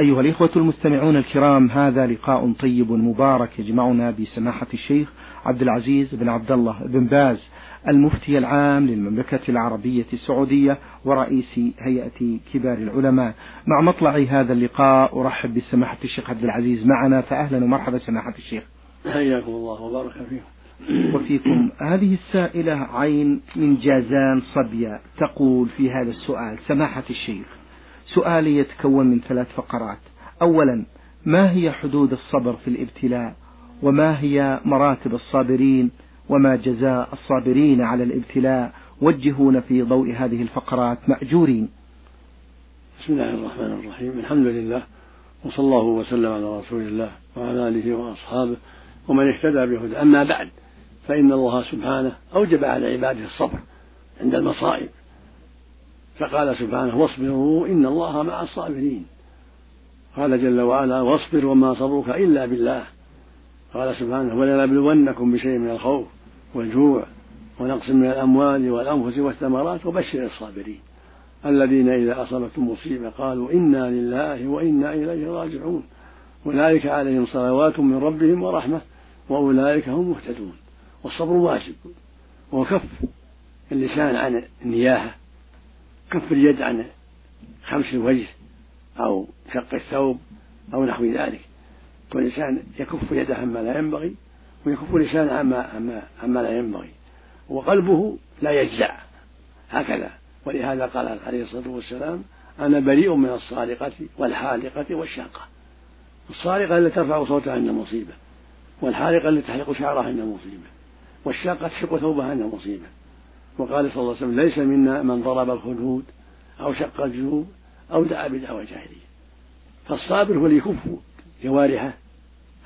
أيها الإخوة المستمعون الكرام هذا لقاء طيب مبارك يجمعنا بسماحة الشيخ عبد العزيز بن عبد الله بن باز المفتي العام للمملكة العربية السعودية ورئيس هيئة كبار العلماء. مع مطلع هذا اللقاء أرحب بسماحة الشيخ عبد العزيز معنا. فأهلا ومرحبا سماحة الشيخ. حياكم الله وبارك فيكم. وفيكم هذه السائلة عين من جازان صبية تقول في هذا السؤال. سماحة الشيخ. سؤالي يتكون من ثلاث فقرات. أولا ما هي حدود الصبر في الابتلاء؟ وما هي مراتب الصابرين؟ وما جزاء الصابرين على الابتلاء؟ وجهون في ضوء هذه الفقرات مأجورين. بسم الله الرحمن الرحيم. الحمد لله وصلى الله وسلم على رسول الله وعلى آله وأصحابه ومن اهتدى بهدى أما بعد فإن الله سبحانه أوجب على عباده الصبر عند المصائب. فقال سبحانه واصبروا إن الله مع الصابرين. قال جل وعلا واصبر وما صبرك إلا بالله. قال سبحانه ولنبلونكم بشيء من الخوف والجوع ونقص من الأموال والأنفس والثمرات وبشر الصابرين. الذين إذا أصابتهم مصيبة قالوا إنا لله وإنا إليه راجعون. أولئك عليهم صلوات من ربهم ورحمة وأولئك هم مهتدون. والصبر واجب وكف اللسان عن النياحة. كف اليد عن خمس الوجه أو شق الثوب أو نحو ذلك. والإنسان يكف يده عما لا ينبغي ويكف لسانه عما, عما, عما لا ينبغي وقلبه لا يجزع. هكذا. ولهذا قال عليه الصلاة والسلام أنا بريء من الصارقة والحالقة والشاقة. الصارقة التي ترفع صوتها عند مصيبة والحالقة التي تحلق شعرها عند مصيبة والشاقة تشق ثوبها عند مصيبة. وقال صلى الله عليه وسلم ليس منا من ضرب الخدود أو شق الجيوب أو دعا بدعوى جاهلية فالصابر هو اللي يكف جوارحه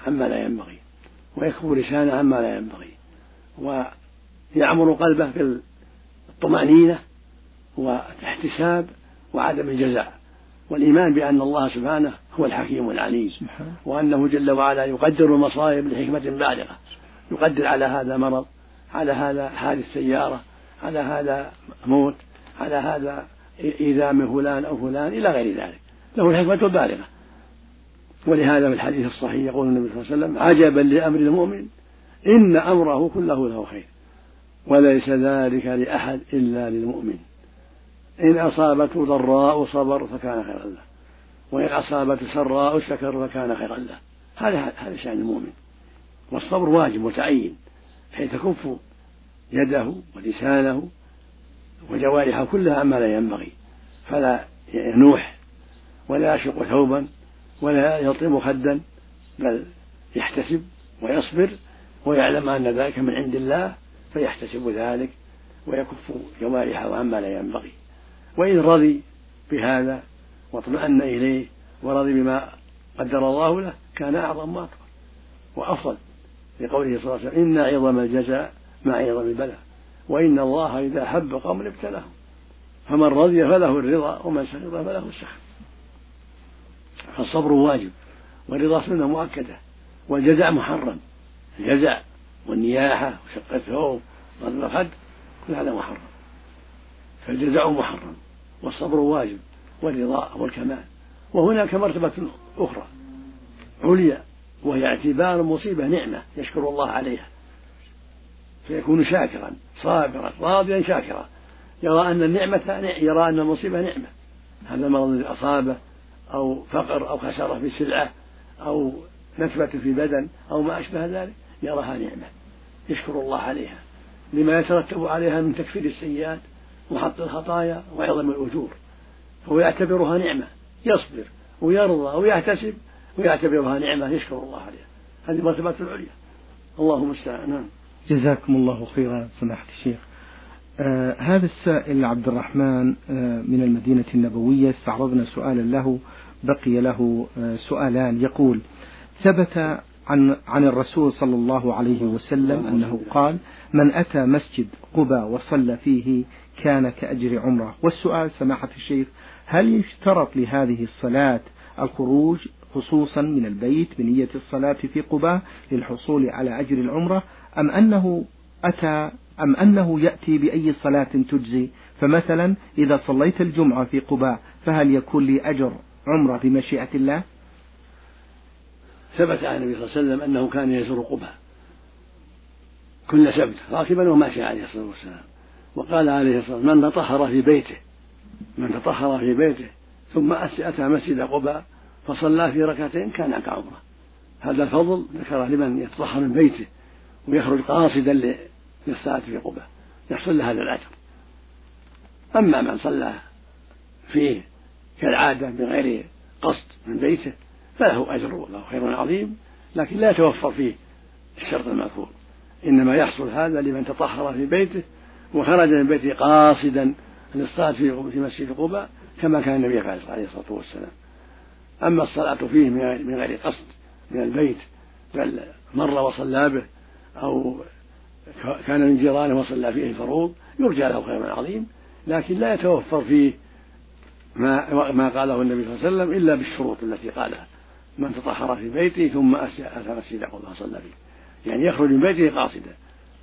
عما لا ينبغي ويكف لسانه عما لا ينبغي ويعمر قلبه بالطمأنينة والاحتساب وعدم الجزع والإيمان بأن الله سبحانه هو الحكيم العليم وأنه جل وعلا يقدر المصائب لحكمة بالغة يقدر على هذا مرض على هذا حادث سيارة على هذا موت على هذا إيذاء من فلان أو فلان إلى غير ذلك. له الحكمة البالغة. ولهذا في الحديث الصحيح يقول النبي صلى الله عليه وسلم عجبا لأمر المؤمن إن أمره كله له خير وليس ذلك لأحد إلا للمؤمن. إن أصابته ضراء صبر فكان خيرا له وإن أصابته سراء شكر فكان خيرا له. هذا هذا شأن المؤمن. والصبر واجب متعين حيث تكف يده ولسانه وجوارحه كلها عما لا ينبغي فلا ينوح ولا يشق ثوبا ولا يطلب خدا بل يحتسب ويصبر ويعلم أن ذلك من عند الله فيحتسب ذلك ويكف جوارحه عما لا ينبغي. وإن رضي بهذا واطمأن إليه ورضي بما قدر الله له كان أعظم وأكبر وأفضل. لقوله صلى الله عليه وسلم إن عظم الجزاء مع عظم البلاء وإن الله إذا أحب قوم ابتلاهم. فمن رضي فله الرضا ومن سخط فله السخط. فالصبر واجب والرضا سنة مؤكدة. والجزع محرم. الجزع والنياحة وشق الثوب وضرب الخد كل هذا محرم. فالجزع محرم والصبر واجب والرضا هو الكمال وهناك مرتبة أخرى. عليا وهي اعتبار المصيبة نعمة يشكر الله عليها. فيكون شاكرا صابرا راضيا شاكرا. يرى أن النعمة يرى أن المصيبة نعمة. هذا المرض الذي أصابه أو فقر أو خسارة في سلعة أو نكبة في بدن أو ما أشبه ذلك يراها نعمة. يشكر الله عليها. لما يترتب عليها من تكفير السيئات وحط الخطايا وعظم الأجور. فهو يعتبرها نعمة. يصبر ويرضى ويحتسب ويعتبرها نعمة. يشكر الله عليها. هذه مرتبة العليا. الله المستعان نعم. جزاكم الله خيرا سماحة الشيخ. آه هذا السائل عبد الرحمن آه من المدينة النبوية استعرضنا سؤالا له بقي له آه سؤالان. يقول ثبت عن عن الرسول صلى الله عليه وسلم أنه قال من أتى مسجد قبى وصلى فيه كان كأجر عمرة. والسؤال سماحة الشيخ هل يشترط لهذه الصلاة الخروج خصوصا من البيت بنية الصلاة في قباء للحصول على أجر العمرة؟ أم أنه أتى أم أنه يأتي بأي صلاة تجزي؟ فمثلا إذا صليت الجمعة في قباء فهل يكون لي أجر عمرة بمشيئة الله؟ ثبت عن النبي صلى الله عليه وسلم أنه كان يزور قبى كل سبت راكبا وماشيا عليه الصلاة والسلام. وقال عليه الصلاة والسلام من تطهر في بيته من تطهر في بيته ثم أتى مسجد قبى فصلى في ركعتين كان كعمرة هذا الفضل ذكره لمن يتطهر من بيته. ويخرج قاصدا للصلاة في قبى يحصل له هذا الأجر. أما من صلى فيه كالعادة بغير قصد من بيته فله أجر وله خير عظيم لكن لا يتوفر فيه الشرط المذكور إنما يحصل هذا لمن تطهر في بيته وخرج من بيته قاصدا للصلاة في مسجد قباء كما كان النبي عليه الصلاة والسلام. أما الصلاة فيه من غير قصد من البيت بل مر وصلى به أو كان من جيرانه وصلى فيه الفروض يرجى له خير عظيم لكن لا يتوفر فيه ما ما قاله النبي صلى الله عليه وسلم إلا بالشروط التي قالها. من تطهر في بيته ثم أتى مسجد قباء صلى فيه. يعني يخرج من بيته قاصدا.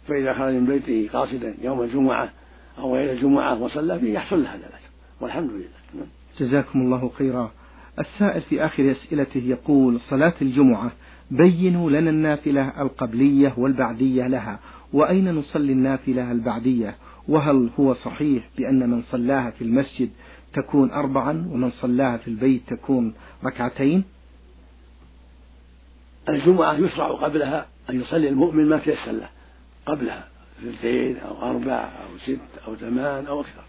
فإذا خرج من بيته قاصدا يوم الجمعة أو غير الجمعة وصلى فيه يحصل له هذا الأجر. والحمد لله. جزاكم الله خيرا. السائل في آخر أسئلته يقول صلاة الجمعة بينوا لنا النافلة القبلية والبعدية لها وأين نصلي النافلة البعدية؟ وهل هو صحيح بأن من صلاها في المسجد تكون أربعا ومن صلاها في البيت تكون ركعتين؟ الجمعة يشرع قبلها أن يصلي المؤمن ما تيسر له قبلها اثنتين أو أربع أو ست أو ثمان أو أكثر.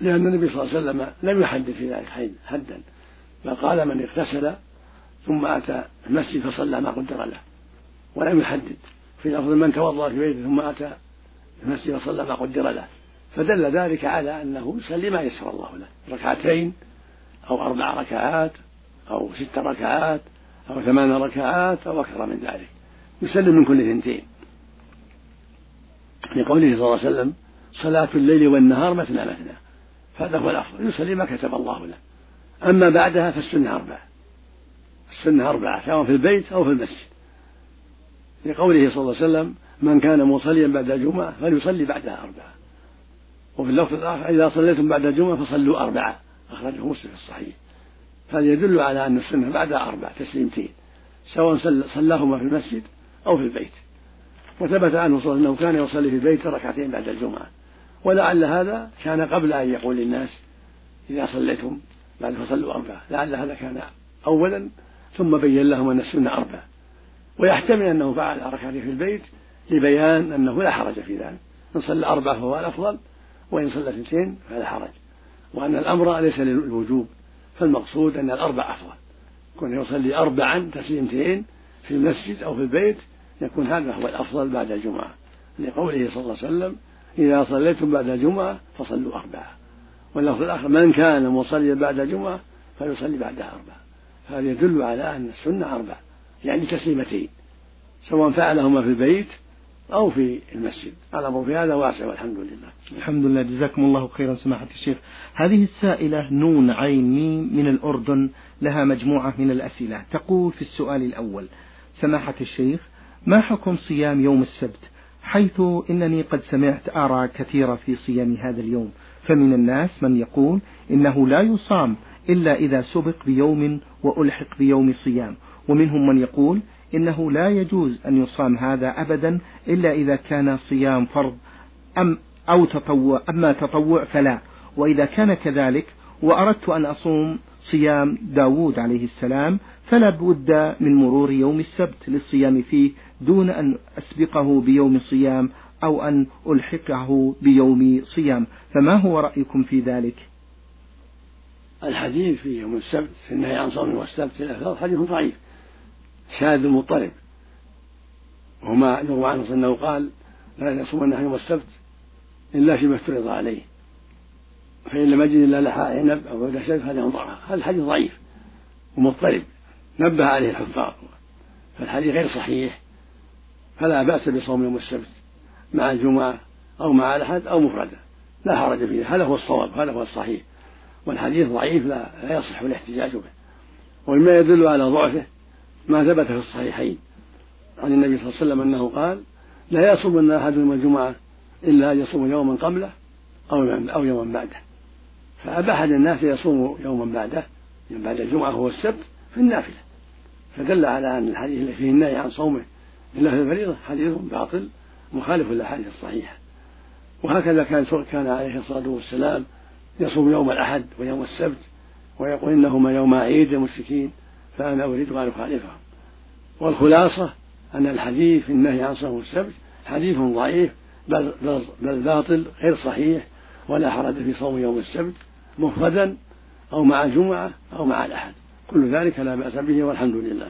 لأن النبي صلى الله عليه وسلم لم يحدد في ذلك حدا. بل قال من اغتسل ثم أتى المسجد فصلى ما قدر له ولم يحدد. في لفظ من توضأ في بيته ثم أتى المسجد فصلى ما قدر له. فدل ذلك على أنه يصلي ما يسر الله له. ركعتين أو أربع ركعات أو ست ركعات أو ثمان ركعات أو أكثر من ذلك. يسلم من كل اثنتين. لقوله صلى الله عليه وسلم صلاة الليل والنهار مثنى مثنى. فهذا هو الأفضل. يصلي ما كتب الله له. أما بعدها فالسنة أربعة. السنة أربعة سواء في البيت أو في المسجد. لقوله صلى الله عليه وسلم من كان مصليا بعد الجمعة فليصلي بعدها أربعة. وفي اللفظ الآخر إذا صليتم بعد الجمعة فصلوا أربعة. أخرجه مسلم في الصحيح. هذا يدل على أن السنة بعدها أربع تسليمتين سواء صلاهما في المسجد أو في البيت. وثبت عنه صلى الله عليه وسلم كان يصلي في البيت ركعتين بعد الجمعة. ولعل هذا كان قبل أن يقول للناس إذا صليتم بعد فصلوا أربعة. لعل هذا كان أولا ثم بين لهم أن السنة أربعة ويحتمل أنه فعل ركعتين في البيت لبيان أنه لا حرج في ذلك. إن صلى أربعة فهو الأفضل وإن صلى اثنتين فلا حرج. وأن الأمر ليس للوجوب فالمقصود أن الأربع أفضل. كون يصلي أربعا تسليمتين في المسجد أو في البيت يكون هذا هو الأفضل بعد الجمعة. لقوله صلى الله عليه وسلم إذا صليتم بعد الجمعة فصلوا أربعة. واللفظ الآخر من كان مصليا بعد الجمعة فليصلي بعدها أربعة. هذا يدل على أن السنة أربع يعني تسليمتين سواء فعلهما في البيت أو في المسجد. الأمر في هذا واسع والحمد لله. الحمد لله. جزاكم الله خيرا سماحة الشيخ. هذه السائلة نون عين ميم من الأردن لها مجموعة من الأسئلة. تقول في السؤال الأول سماحة الشيخ ما حكم صيام يوم السبت؟ حيث إنني قد سمعت آراء كثيرة في صيام هذا اليوم. فمن الناس من يقول إنه لا يصام إلا إذا سبق بيوم وألحق بيوم صيام ومنهم من يقول إنه لا يجوز أن يصام هذا أبدا إلا إذا كان صيام فرض. أم أو تطوع أما تطوع فلا. وإذا كان كذلك وأردت أن أصوم صيام داود عليه السلام فلا بد من مرور يوم السبت للصيام فيه دون أن أسبقه بيوم صيام أو أن ألحقه بيوم صيام. فما هو رأيكم في ذلك؟ الحديث في يوم السبت في النهي عن صوم والسبت الأفضل حديث ضعيف. شاذ مضطرب. وما يروى عنه أنه قال لا يصومن يوم السبت إلا فيما افترض عليه. فإن لم يجد إلا لحاء عنب أو بعد شيء هذا هذا الحديث ضعيف ومضطرب. نبه عليه الحفاظ. فالحديث غير صحيح. فلا بأس بصوم يوم السبت مع الجمعة أو مع الأحد أو مفردة. لا حرج فيه. هذا هو الصواب. هذا هو الصحيح. والحديث ضعيف لا, لا يصح الاحتجاج به. ومما يدل على ضعفه ما ثبت في الصحيحين. عن النبي صلى الله عليه وسلم أنه قال لا يصومن أحد يوم الجمعة إلا أن يصوم يوما قبله أو أو يوما بعده. فأباح للناس يصوموا يوما بعده يعني بعد الجمعة هو السبت في النافلة. فدل على أن الحديث الذي فيه النهي عن صومه إلا في الفريضة حديث باطل مخالف للأحاديث الصحيحة. وهكذا كان كان عليه الصلاة والسلام يصوم يوم الأحد ويوم السبت ويقول إنهما يوم عيد المشركين فأنا أريد أن أخالفهم. والخلاصة أن الحديث في النهي عن صوم السبت حديث ضعيف بل, بل باطل غير صحيح ولا حرج في صوم يوم السبت مفردا أو مع الجمعة أو مع الأحد. كل ذلك لا بأس به والحمد لله.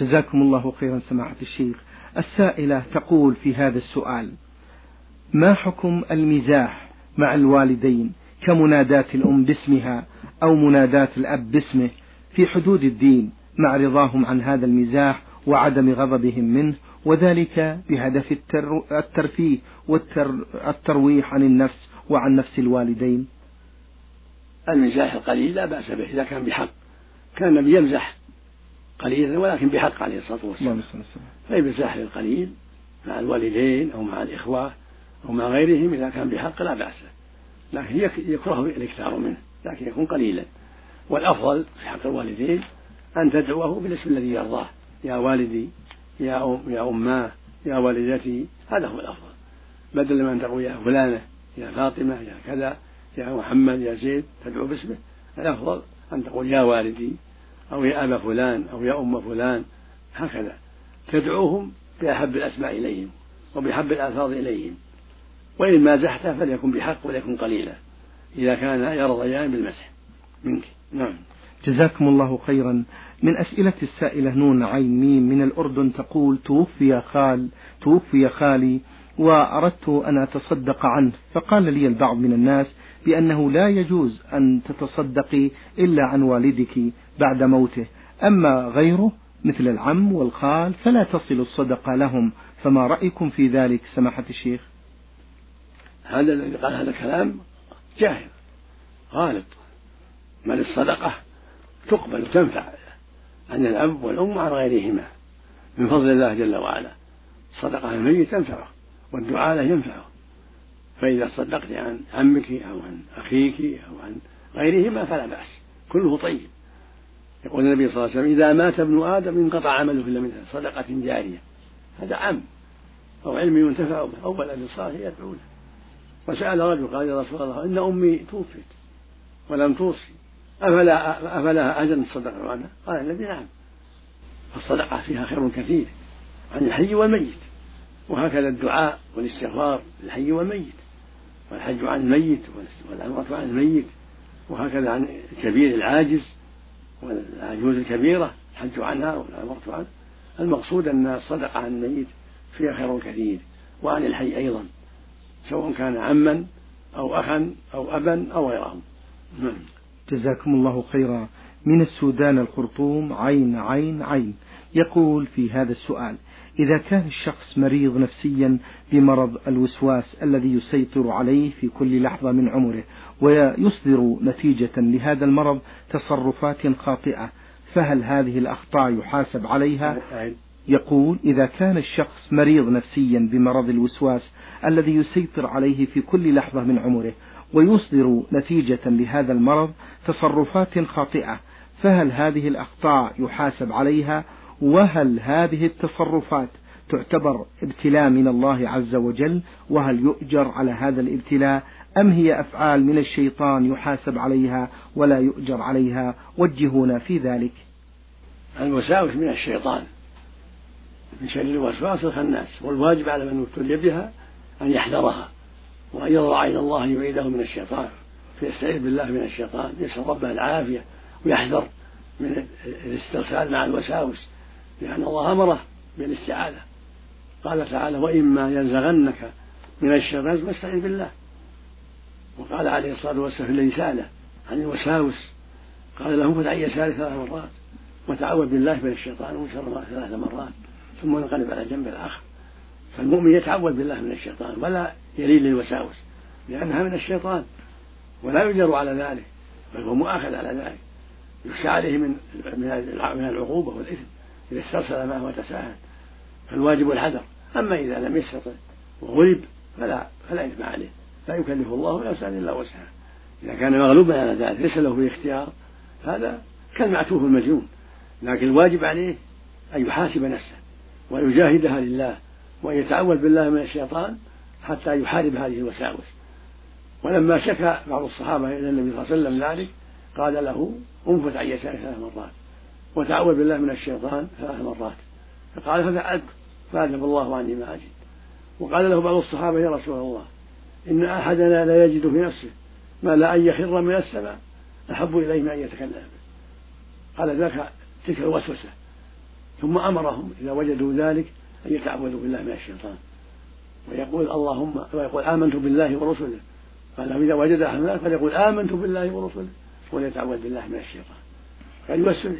جزاكم الله خيرا سماحة الشيخ. السائلة تقول في هذا السؤال ما حكم المزاح مع الوالدين؟ كمناداة الأم باسمها أو مناداة الأب باسمه في حدود الدين مع رضاهم عن هذا المزاح وعدم غضبهم منه وذلك بهدف الترفيه والترويح عن النفس وعن نفس الوالدين. المزاح القليل لا بأس به إذا كان بحق. كان النبي يمزح قليلا ولكن بحق عليه الصلاة والسلام. فيمزح القليل مع الوالدين أو مع الإخوة أو مع غيرهم إذا كان بحق لا بأس لكن يكره الإكثار منه لكن يكون قليلا. والأفضل في حق الوالدين أن تدعوه بالاسم الذي يرضاه. يا والدي يا أم يا أماه يا والدتي هذا هو الأفضل. بدل من تقول يا فلانة يا فاطمة يا كذا يا محمد يا زيد تدعو باسمه. الأفضل أن تقول يا والدي أو يا أبا فلان أو يا أم فلان هكذا. تدعوهم بأحب الأسماء إليهم وبأحب الألفاظ إليهم. وإن مازحته فليكن بحق وليكن قليلا. إذا كان يرضيان بالمسح. منك. نعم. جزاكم الله خيرا. من أسئلة السائلة نون عين ميم من الأردن تقول توفي خال توفي خالي وأردت أن أتصدق عنه. فقال لي البعض من الناس بأنه لا يجوز أن تتصدقي إلا عن والدك بعد موته. أما غيره مثل العم والخال فلا تصل الصدقة لهم. فما رأيكم في ذلك سماحة الشيخ؟ هذا الذي قال هذا الكلام جاهل غالط. بل الصدقة تقبل وتنفع عن الأب والأم وعن غيرهما. من فضل الله جل وعلا. الصدقة الميت تنفعه والدعاء له ينفعه فإذا صدقت عن عمك أو عن أخيك أو عن غيرهما فلا بأس. كله طيب. يقول النبي صلى الله عليه وسلم إذا مات ابن آدم انقطع عمله إلا من صدقة جارية. هذا عام. أو علم ينتفع به أو ولد صالح يدعو له. وسأل رجل قال يا رسول الله إن أمي توفيت ولم توصي أفلا أفلها أجر تصدق عنها؟ قال النبي نعم. فالصدقة فيها خير كثير عن الحي والميت. وهكذا الدعاء والاستغفار للحي والميت. والحج عن الميت والعمرة عن الميت. وهكذا عن الكبير العاجز والعجوز الكبيرة الحج عنها والعمرة عنه المقصود أن الصدقة عن الميت فيها خير كثير. وعن الحي أيضا. سواء كان عما أو أخا أو أبا أو غيرهم. نعم. جزاكم الله خيرا. من السودان الخرطوم عين عين عين. يقول في هذا السؤال إذا كان الشخص مريض نفسيا بمرض الوسواس الذي يسيطر عليه في كل لحظة من عمره ويصدر نتيجة لهذا المرض تصرفات خاطئة فهل هذه الأخطاء يحاسب عليها؟ يقول إذا كان الشخص مريض نفسيا بمرض الوسواس الذي يسيطر عليه في كل لحظة من عمره ويصدر نتيجة لهذا المرض تصرفات خاطئة فهل هذه الأخطاء يحاسب عليها؟ وهل هذه التصرفات تعتبر ابتلاء من الله عز وجل؟ وهل يؤجر على هذا الابتلاء؟ أم هي أفعال من الشيطان يحاسب عليها ولا يؤجر عليها؟ وجهونا في ذلك. الوساوس من الشيطان. من شر الوسواس الخناس والواجب على من ابتلي بها أن يحذرها. وأن يضرع إلى الله يعيده من الشيطان فيستعيذ بالله من الشيطان يسأل ربه العافية ويحذر من الاسترسال مع الوساوس لأن الله أمره بالاستعاذة. قال تعالى وإما ينزغنك من الشيطان فاستعذ بالله. وقال عليه الصلاة والسلام الذي سأله عن الوساوس قال له فتح يساره ثلاث مرات وتعوذ بالله من الشيطان ومن شر ثلاث مرات. ثم انقلب على جنب الآخر. فالمؤمن يتعوذ بالله من الشيطان ولا يلين للوساوس لأنها من الشيطان ولا يجر على ذلك بل هو مؤاخذ على ذلك. يخشى عليه من من العقوبة والإثم إذا استرسل معه وتساهل. فالواجب الحذر. أما إذا لم يستطع وغلب فلا فلا إثم عليه. لا يكلف الله نفسا إلا وسعها إذا كان مغلوبا على ذلك ليس له في اختيار هذا كالمعتوه المجنون. لكن الواجب عليه أن يحاسب نفسه. وأن يجاهدها لله وأن يتعوذ بالله من الشيطان حتى يحارب هذه الوساوس. ولما شكى بعض الصحابة إلى النبي صلى الله عليه وسلم ذلك قال له انفث عن يسارك ثلاث مرات وتعوذ بالله من الشيطان ثلاث مرات. فقال ففعلت فأذهب الله عني ما أجد. وقال له بعض الصحابة يا رسول الله إن أحدنا لا يجد في نفسه ما لا أن يخر من السماء أحب إليه من أن يتكلم. قال ذاك تلك الوسوسة. ثم أمرهم إذا وجدوا ذلك أن يتعوذوا بالله من الشيطان. ويقول اللهم ويقول آمنت بالله ورسله. قال إذا وجد أحد ذلك فليقول آمنت بالله ورسله. وليتعوذ بالله من الشيطان.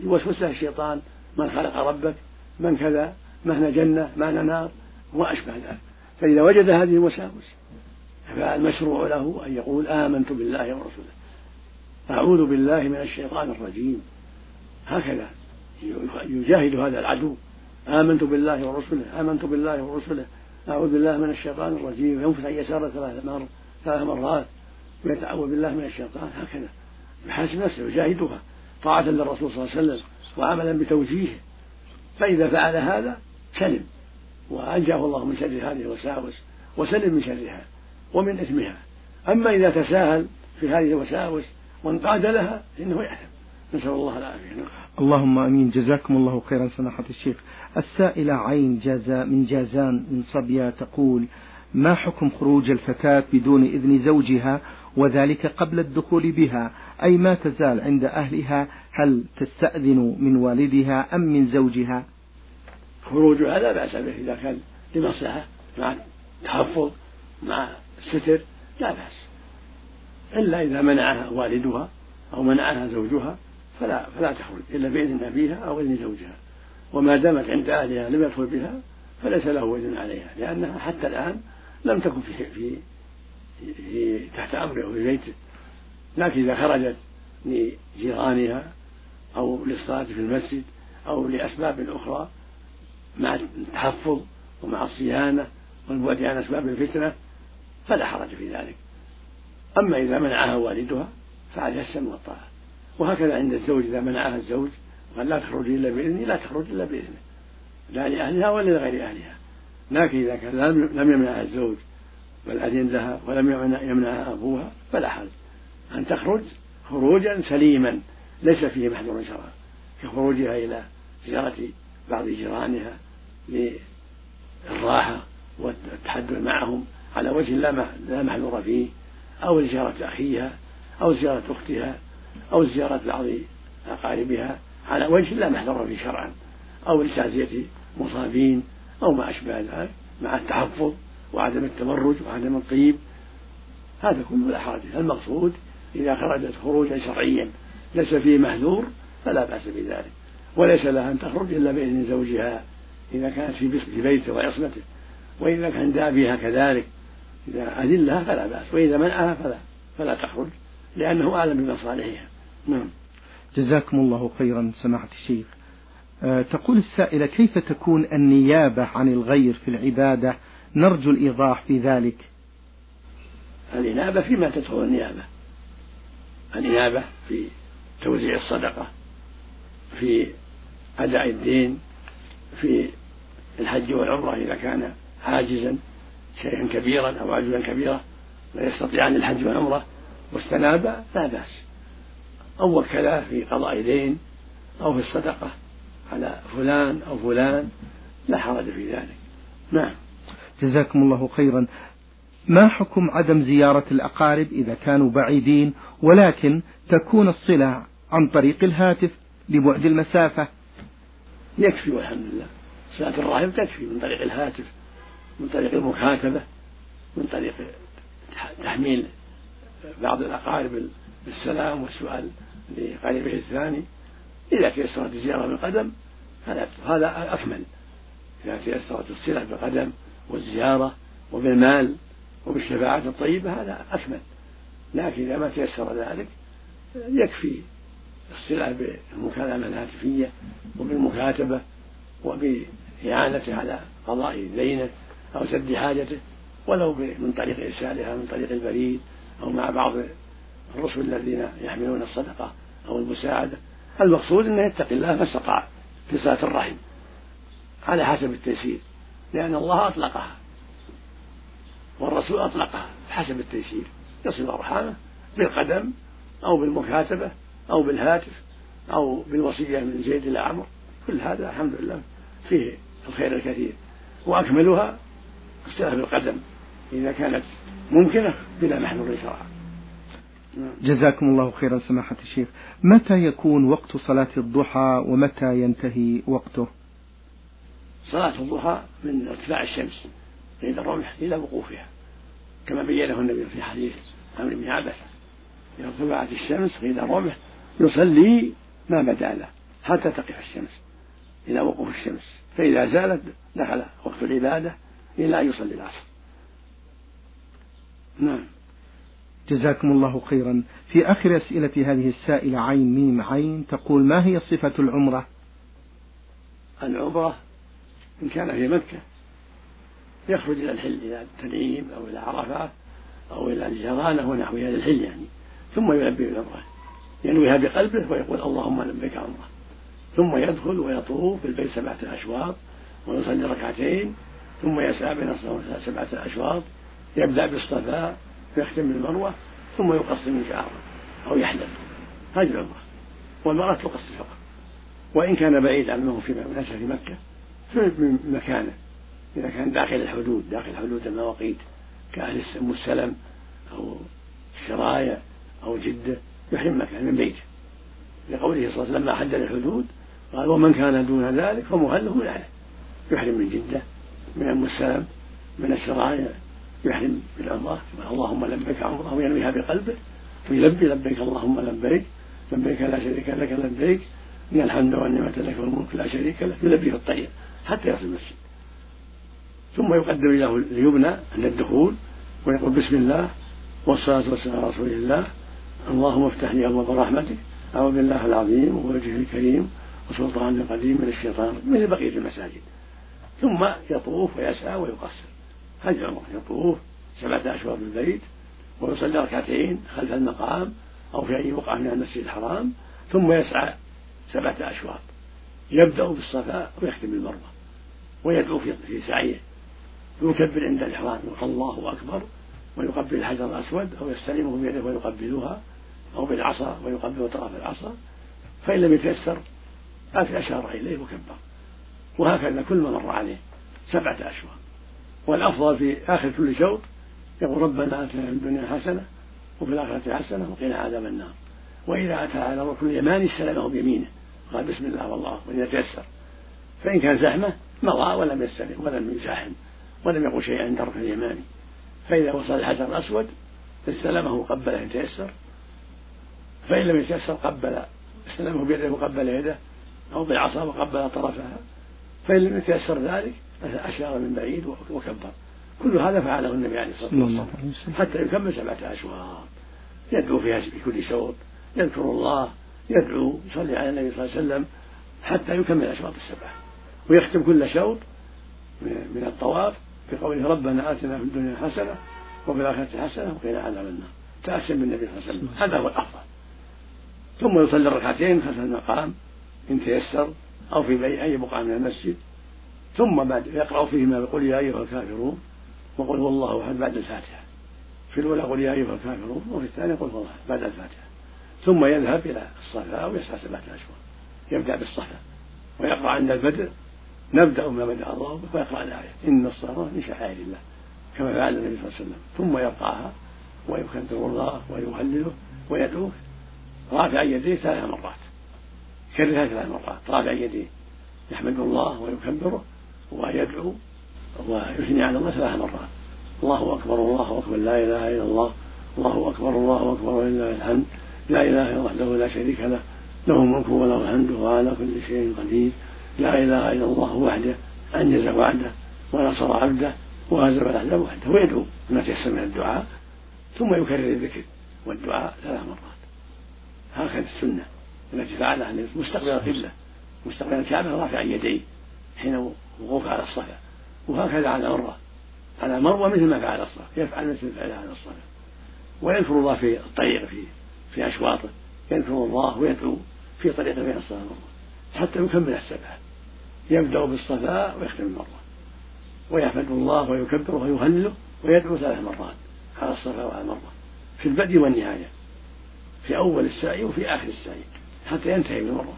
يوسوس له الشيطان. من خلق ربك؟ من كذا؟ مهن جنة مهن نار وأشبه ذلك. فإذا وجد هذه الوساوس فالمشروع له أن يقول آمنت بالله ورسوله أعوذ بالله من الشيطان الرجيم. هكذا. يجاهد هذا العدو. آمنت بالله ورسله آمنت بالله ورسله. أعوذ بالله من الشيطان الرجيم. ينفث عن يساره ثلاث مرات ثلاث مرات ويتعوذ بالله من الشيطان. هكذا. يحاسب نفسه يجاهدها. طاعة للرسول صلى الله عليه وسلم وعملا بتوجيهه. فإذا فعل هذا سلم. وأنجاه الله من شر هذه الوساوس. وسلم من شرها. ومن إثمها. أما إذا تساهل في هذه الوساوس وانقاد لها فإنه يأثم. نسأل الله العافية. نعم. اللهم آمين. جزاكم الله خيرا سماحة الشيخ. السائلة عين جازا من جازان من صبيا تقول: ما حكم خروج الفتاة بدون إذن زوجها وذلك قبل الدخول بها؟ أي ما تزال عند أهلها؟ هل تستأذن من والدها أم من زوجها؟ خروجها لا بأس به. إذا كان لمصلحة مع التحفظ مع الستر لا بأس. إلا إذا منعها والدها أو منعها زوجها. فلا فلا تخرج إلا بإذن أبيها أو إذن زوجها. وما دامت عند أهلها لم يدخل بها فليس له إذن عليها لأنها حتى الآن لم تكن في في, في تحت أمره في بيته. لكن إذا خرجت لجيرانها أو للصلاة في المسجد أو لأسباب أخرى مع التحفظ ومع الصيانة والبعد عن أسباب الفتنة فلا حرج في ذلك. أما إذا منعها والدها فعليها السمع والطاعة. وهكذا عند الزوج إذا منعها الزوج وقال لا تخرج إلا بإذنه لا تخرج إلا بإذنه. لا لأهلها ولا لغير أهلها. لكن إذا كان لم يمنعها الزوج بل أذن لها ولم يمنعها أبوها فلا حرج. أن تخرج خروجا سليما. ليس فيه محذور شرعا كخروجها إلى زيارة بعض جيرانها للراحة والتحدث معهم على وجه لا محذور فيه أو زيارة أخيها أو زيارة أختها. أو زيارة بعض أقاربها على وجه لا محذور فيه شرعا أو لتعزية مصابين أو ما أشبه ذلك مع التحفظ وعدم التبرج وعدم الطيب هذا كله لا حرج المقصود إذا خرجت خروجا شرعيا ليس فيه محذور فلا بأس بذلك. وليس لها أن تخرج إلا بإذن زوجها إذا كانت في بيته وعصمته. وإذا كان عند أبيها كذلك إذا أذن لها فلا بأس وإذا منعها فلا فلا تخرج. لأنه أعلم بمصالحها نعم. جزاكم الله خيرا سماحة الشيخ. أه تقول السائلة كيف تكون النيابة عن الغير في العبادة؟ نرجو الإيضاح في ذلك. الإنابة فيما تدخل النيابة. الإنابة في توزيع الصدقة في أداء الدين في الحج والعمرة إذا كان عاجزا شيئا كبيرا أو عجزا كبيرا لا يستطيع عن الحج والعمرة. واستناب لا بأس. أو وكلا في قضاء دين أو في الصدقة على فلان أو فلان لا حرج في ذلك. نعم. جزاكم الله خيرا. ما حكم عدم زيارة الأقارب إذا كانوا بعيدين ولكن تكون الصلة عن طريق الهاتف لبعد المسافة؟ يكفي والحمد لله. صلاة الرحم تكفي من طريق الهاتف من طريق المكاتبة من طريق تحميل بعض الأقارب بالسلام والسؤال لقريبه الثاني إذا تيسرت الزيارة بالقدم هذا أكمل. إذا تيسرت الصلة بالقدم والزيارة وبالمال وبالشفاعة الطيبة هذا أكمل. لكن إذا ما تيسر ذلك يكفي الصلة بالمكالمة الهاتفية وبالمكاتبة وبإعانته على قضاء دينه أو سد حاجته ولو من طريق إرسالها من طريق البريد أو مع بعض الرسل الذين يحملون الصدقة أو المساعدة. المقصود أنه يتقي الله ما استطاع في صلاة الرحم على حسب التيسير لأن الله أطلقها والرسول أطلقها حسب التيسير يصل أرحامه بالقدم أو بالمكاتبة أو بالهاتف أو بالوصية من زيد إلى عمرو. كل هذا الحمد لله فيه الخير الكثير. وأكملها الصلاة بالقدم إذا كانت ممكنة بلا محذور شرعا نعم. جزاكم الله خيرا سماحة الشيخ. متى يكون وقت صلاة الضحى ومتى ينتهي وقته؟ صلاة الضحى من ارتفاع الشمس عند الرمح إلى وقوفها. كما بينه النبي في حديث عمرو بن عبسة إذا ارتفعت الشمس قيل الرمح يصلي ما بدا له حتى تقف الشمس إلى وقوف الشمس. فإذا زالت دخل وقت العبادة إلى أن يصلي العصر. نعم. جزاكم الله خيرا. في آخر أسئلة هذه السائلة عين ميم عين تقول ما هي صفة العمرة؟ العمرة إن كان في مكة. يخرج إلى الحل إلى التنعيم أو إلى عرفات أو إلى الجرانة ونحوها للحل يعني. ثم يلبي بالعمرة ينويها بقلبه ويقول اللهم لبيك عمرة. ثم يدخل ويطوف بالبيت سبعة أشواط ويصلي ركعتين. ثم يسعى بين سبعة أشواط. يبدأ بالصفاء ويختم بالمروة ثم يقصر من شعره أو يحلل هذه العمرة. والمرأة تقصر فقط. وإن كان بعيد عنه في ليس في مكة في مكانه. إذا كان داخل الحدود داخل حدود المواقيت كأهل أم السلم أو الشرايع أو جدة يحرم مكان من بيته. لقوله صلى الله عليه وسلم لما حدد الحدود قال ومن كان دون ذلك فمهله من يحرم من جدة من أم السلم من الشرايع يحرم بالعمرة اللهم لبيك عمرة وينويها بقلبه ويلبي لبيك اللهم لبيك. لبيك لا شريك لك لبيك. إن الحمد والنعمة لك والملك لا شريك لك. يلبي في الطيب حتى يصل المسجد. ثم يقدم له اليمنى عند الدخول ويقول بسم الله والصلاة والسلام على رسول الله. اللهم افتح لي أبواب رحمتك. أعوذ بالله العظيم ووجهه الكريم وسلطان القديم من الشيطان مثل بقية المساجد. ثم يطوف ويسعى ويقصر. هذه العمرة يطوف سبعة أشواط بالبيت ويصلي ركعتين خلف المقام أو في أي بقعة من المسجد الحرام ثم يسعى سبعة أشواط. يبدأ بالصفاء ويختم بالمروة ويدعو في سعيه. ويكبر عند الإحرام الله أكبر ويقبل الحجر الأسود أو يستلمه بيده ويقبلها أو بالعصا ويقبل طرف العصا. فإن لم يتيسر أشار إليه وكبر. وهكذا كل ما مر عليه سبعة أشواط. والأفضل في آخر كل شوط يقول ربنا آتنا في الدنيا حسنة وفي الآخرة حسنة وقنا عذاب النار. وإذا أتى على ركن اليماني استلمه بيمينه. قال بسم الله والله وإذا تيسر فإن كان زحمة مضى ولم يستلم ولم يزاحم ولم يقل شيئا عند الركن اليماني. فإذا وصل الحجر الأسود استلمه قبله إن تيسر فإن لم يتيسر قبل استلمه بيده وقبل يده أو بالعصا وقبل طرفها. فإن لم يتيسر ذلك أشار من بعيد وكبر. كل هذا فعله النبي عليه الصلاة والسلام. حتى يكمل سبعة أشواط. يدعو فيها في كل شوط يذكر الله يدعو يصلي على النبي صلى الله عليه وسلم حتى يكمل الأشواط السبعة. ويختم كل شوط من الطواف بقوله ربنا آتنا في الدنيا حسنة وفي الآخرة حسنة وقنا عذاب النار. تأسم بالنبي صلى الله عليه وسلم. هذا هو الأفضل. ثم يصلي ركعتين خلف المقام إن تيسر أو في أي بقعة من المسجد. ثم بعد يقرأ فيهما يقول يا أيها الكافرون وقل هو الله أحد بعد الفاتحة. في الأولى قل يا أيها الكافرون وفي الثانية قل هو الله بعد الفاتحة. ثم يذهب إلى الصفا ويسعى سبعة أشهر. يبدأ بالصفا ويقرأ عند البدر نبدأ ما بدأ الله به ويقرأ الآية. إن الصلاة من شعائر الله كما فعل النبي صلى الله عليه وسلم. ثم يرفعها ويكبر الله ويهلله ويدعوه. رافع يديه ثلاث مرات. يكررها ثلاث مرات. رافع يديه. يحمد الله ويكبره. ويدعو ويثني على الله ثلاث مرات. الله أكبر الله أكبر لا إله إلا الله. الله أكبر الله أكبر ولله الحمد. لا إلا الله وحده لا شريك له. له الملك وله الحمد وهو على كل شيء قدير. لا إله إلا الله وحده أنجز وعده ونصر عبده وهزم الاحزاب وحده ويدعو ما تيسر من الدعاء ثم يكرر الذكر والدعاء ثلاث مرات. هكذا السنة التي فعلها مستقبل القبلة مستقبل الكعبة رافع يديه حين وقوف على الصفا وهكذا على مروه على مروة مثل ما فعل الصفا يفعل مثل فعل على الصفا ويذكر الله في الطريق في في أشواطه. يذكر الله ويدعو في طريق بين الصفا والمروة. حتى يكمل السبعة. يبدأ بالصفاء ويختم المروة ويحمد الله ويكبره ويهلله ويدعو ثلاث مرات. على الصفا وعلى المروة. في البدء والنهاية. في أول السعي وفي آخر السعي. حتى ينتهي بالمروة.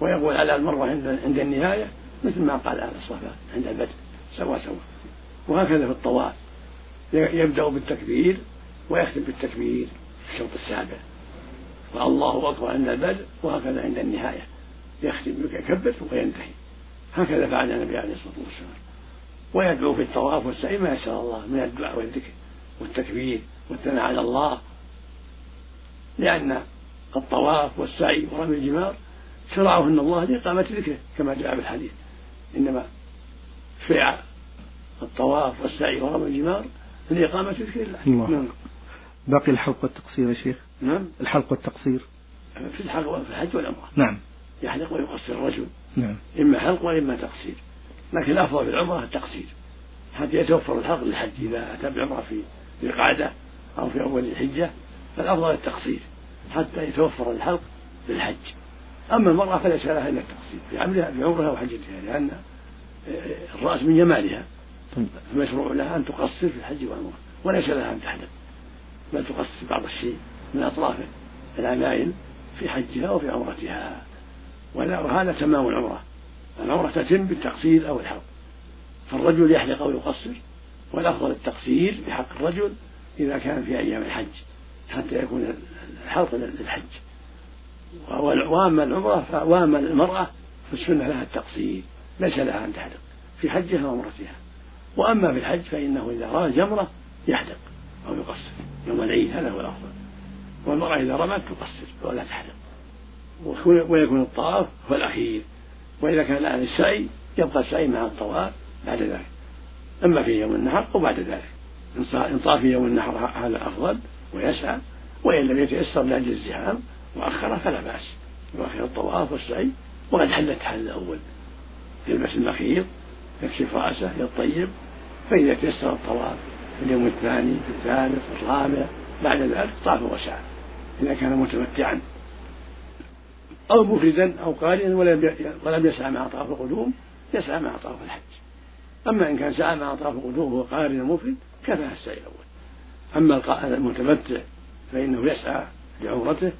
ويقول على المروة عند النهاية مثل ما قال على الصفا عند البدء سوا سوا وهكذا في الطواف. يبدأ بالتكبير ويختم بالتكبير في الشوط السابع. والله أكبر عند البدء وهكذا عند النهاية. يختم يكبر وينتهي هكذا فعل النبي عليه الصلاة والسلام. ويدعو في الطواف والسعي ما يشاء الله من الدعاء والذكر والتكبير والثناء على الله. لأن الطواف والسعي ورمي الجمار شرعهن الله لإقامة ذكره كما جاء في الحديث. إنما شرع الطواف والسعي ورمي الجمار لإقامة ذكر الله. الله نعم. باقي الحلق والتقصير يا شيخ؟ نعم. الحلق والتقصير. في الحلق في الحج والعمرة. نعم. يحلق ويقصر الرجل. نعم. إما حلق وإما تقصير. لكن الأفضل في العمرة التقصير. حتى يتوفر الحلق للحج إذا أتى بعمرة في القعدة أو في أول الحجة. فالأفضل التقصير. حتى يتوفر الحلق للحج. أما المرأة فليس لها إلا التقصير في عملها في عمرها وحجتها لأن الرأس من جمالها طيب. فمشروع لها أن تقصر في الحج والعمرة وليس لها أن تحلق بل تقصر بعض الشيء من أطراف العمائل في حجها وفي عمرتها. وهذا تمام العمرة. العمرة تتم بالتقصير أو الحلق فالرجل يحلق أو يقصر والأفضل التقصير بحق الرجل إذا كان في أيام الحج حتى يكون الحلق للحج. وأما العمرة وأما المرأة فالسنة لها التقصير ليس لها أن تحلق في حجها وعمرتها. وأما في الحج فإنه إذا رأى الجمرة يحلق أو يقصر. يوم العيد هذا هو الأفضل. والمرأة إذا رمت تقصر ولا تحلق. ويكون الطواف هو الأخير. وإذا كان الآن السعي يبقى السعي مع الطواف بعد ذلك. أما في يوم النحر أو بعد ذلك. إن طاف يوم النحر هذا أفضل ويسعى. وإن لم يتيسر لأجل الزحام وأخر فلا بأس. يؤخر الطواف والسعي وقد حل التحل الأول. يلبس المخيط يكشف رأسه يطيب. فإذا تيسر الطواف في اليوم الثاني في الثالث في الرابع بعد ذلك طاف وسعى. إذا كان متمتعا. أو مفردا أو قارنا ولم ولم يسعى مع طواف القدوم يسعى مع طواف الحج. أما إن كان سعى مع طواف القدوم وهو قارن مفرد كفاه السعي الأول. أما المتمتع فإنه يسعى لعمرته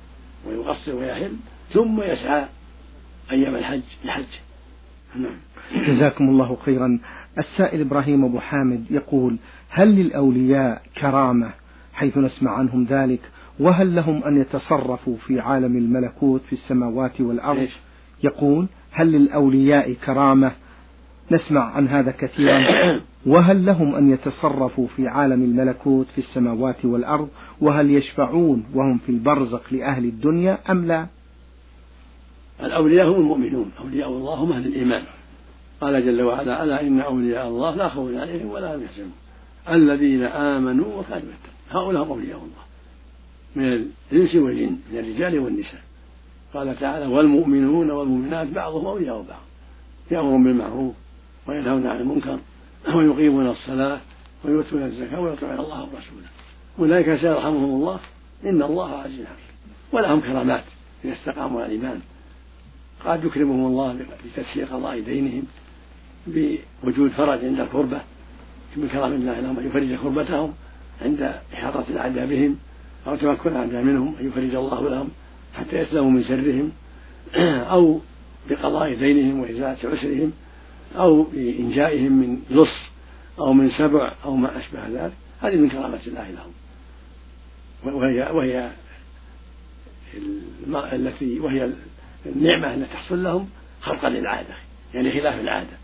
ويقصر ويحل ثم يسعى أيام الحج لحجه. نعم. جزاكم الله خيرا. السائل إبراهيم أبو حامد يقول هل للأولياء كرامة حيث نسمع عنهم ذلك؟ وهل لهم أن يتصرفوا في عالم الملكوت في السماوات والأرض؟ يقول هل للأولياء كرامة نسمع عن هذا كثيرا. وهل لهم أن يتصرفوا في عالم الملكوت في السماوات والأرض؟ وهل يشفعون وهم في البرزق لأهل الدنيا أم لا؟ الأولياء هم المؤمنون أولياء الله هم أهل الإيمان. قال جل وعلا ألا إن أولياء الله لا خوف عليهم ولا هم يحزنون. الذين آمنوا وكانوا يتقون هؤلاء هم أولياء الله. من الإنس والجن من الرجال والنساء. قال تعالى والمؤمنون والمؤمنات بعضهم أولياء بعض. يأمرون بالمعروف وينهون عن المنكر ويقيمون الصلاة ويؤتون الزكاة ويطيعون الله ورسوله. أولئك سيرحمهم الله. إن الله عزيز حكيم. ولهم كرامات إذا استقاموا على الإيمان. قد يكرمهم الله بتسيير قضاء دينهم بوجود فرج عند الكربة من كرم الله لهم أن يفرج كربتهم عند إحاطة الأعداء بهم أو تمكن الأعداء منهم أن يفرج الله لهم حتى يسلموا من شرهم أو بقضاء دينهم وإزالة عسرهم. أو بإنجائهم من لص أو من سبع أو ما أشبه ذلك هذه من كرامة الله لهم. وهي وهي التي وهي النعمة التي تحصل لهم خلقا للعادة يعني خلاف العادة.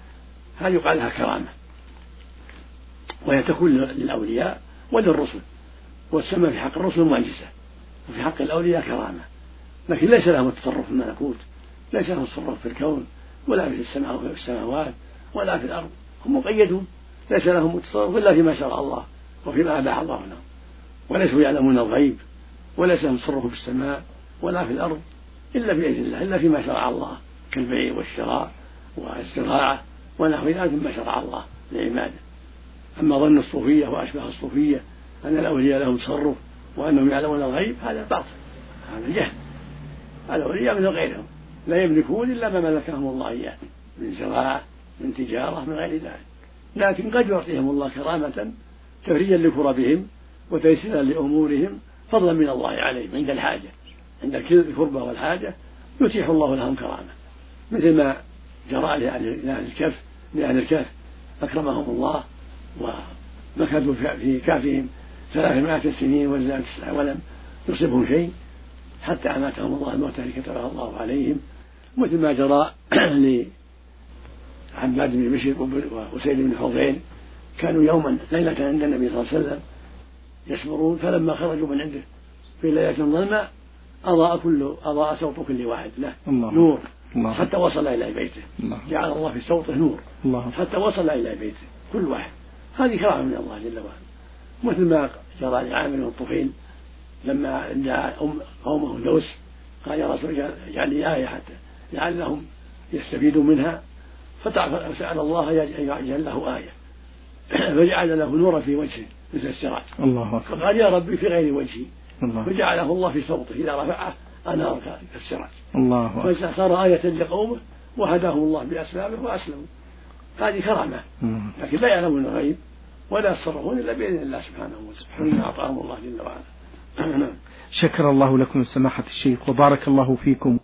هذه يقال لها كرامة. وهي تكون للأولياء وللرسل. وتسمى في حق الرسل معجزة. وفي حق الأولياء كرامة. لكن ليس لهم التصرف في الملكوت ليس لهم التصرف في الكون. ولا في السماوات ولا في الأرض. هم مقيدون. ليس لهم التصرف إلا فيما شرع الله وفيما أباح الله لهم. وليسوا يعلمون الغيب وليس لهم تصرف في السماء ولا في الأرض إلا بإذن الله إلا فيما شرع الله كالبيع والشراء والزراعة ونحو ذلك مما شرع الله لعباده أما ظن الصوفية وأشباه الصوفية أن الأولياء لهم تصرف وأنهم يعلمون الغيب هذا باطل هذا جهل الأولياء من غيرهم. لا يملكون إلا ما ملكهم الله إياه من زراعة من تجارة من غير ذلك. لكن قد يعطيهم الله كرامة تفريجا لكربهم وتيسيرا لأمورهم فضلا من الله عليهم عند الحاجة عند الكربة والحاجة يتيح الله لهم كرامة. مثل ما جرى لأهل الكهف لأهل الكهف أكرمهم الله ومكثوا في كهفهم ثلاثمائة سنين وزاد تسعة ولم يصبهم شيء حتى أماتهم الله التي كتبها الله عليهم. مثل ما جرى لعباد بن بشر وسيد بن حضير كانوا يوما ليلة عند النبي صلى الله عليه وسلم يسمرون فلما خرجوا من عنده في ليلة ظلمة أضاء كل أضاء صوت كل واحد له الله. نور. الله. حتى وصل إلى بيته. الله. جعل الله في صوته نور. الله. حتى وصل إلى بيته. كل واحد. هذه كرامة من الله جل وعلا. مثل ما جرى لعامر الطفيل لما دعا أم قومه دوس قال يا رسول اجعل لي آية حتى لعلهم يستفيدوا منها فسأل الله يجعل له آية. فجعل له نورا في وجهه مثل السراج. الله أكبر. فقال يا ربي في غير وجهي. الله فجعله الله في صوته إذا رفعه أنار كالسراج الله أكبر. فصار آية لقومه وهداهم الله بأسبابه وأسلموا هذه كرامة. لكن لا يعلمون الغيب ولا يتصرفون إلا بإذن الله سبحانه وتعالى. مما أعطاهم الله جل وعلا. شكر الله لكم سماحة الشيخ وبارك الله فيكم.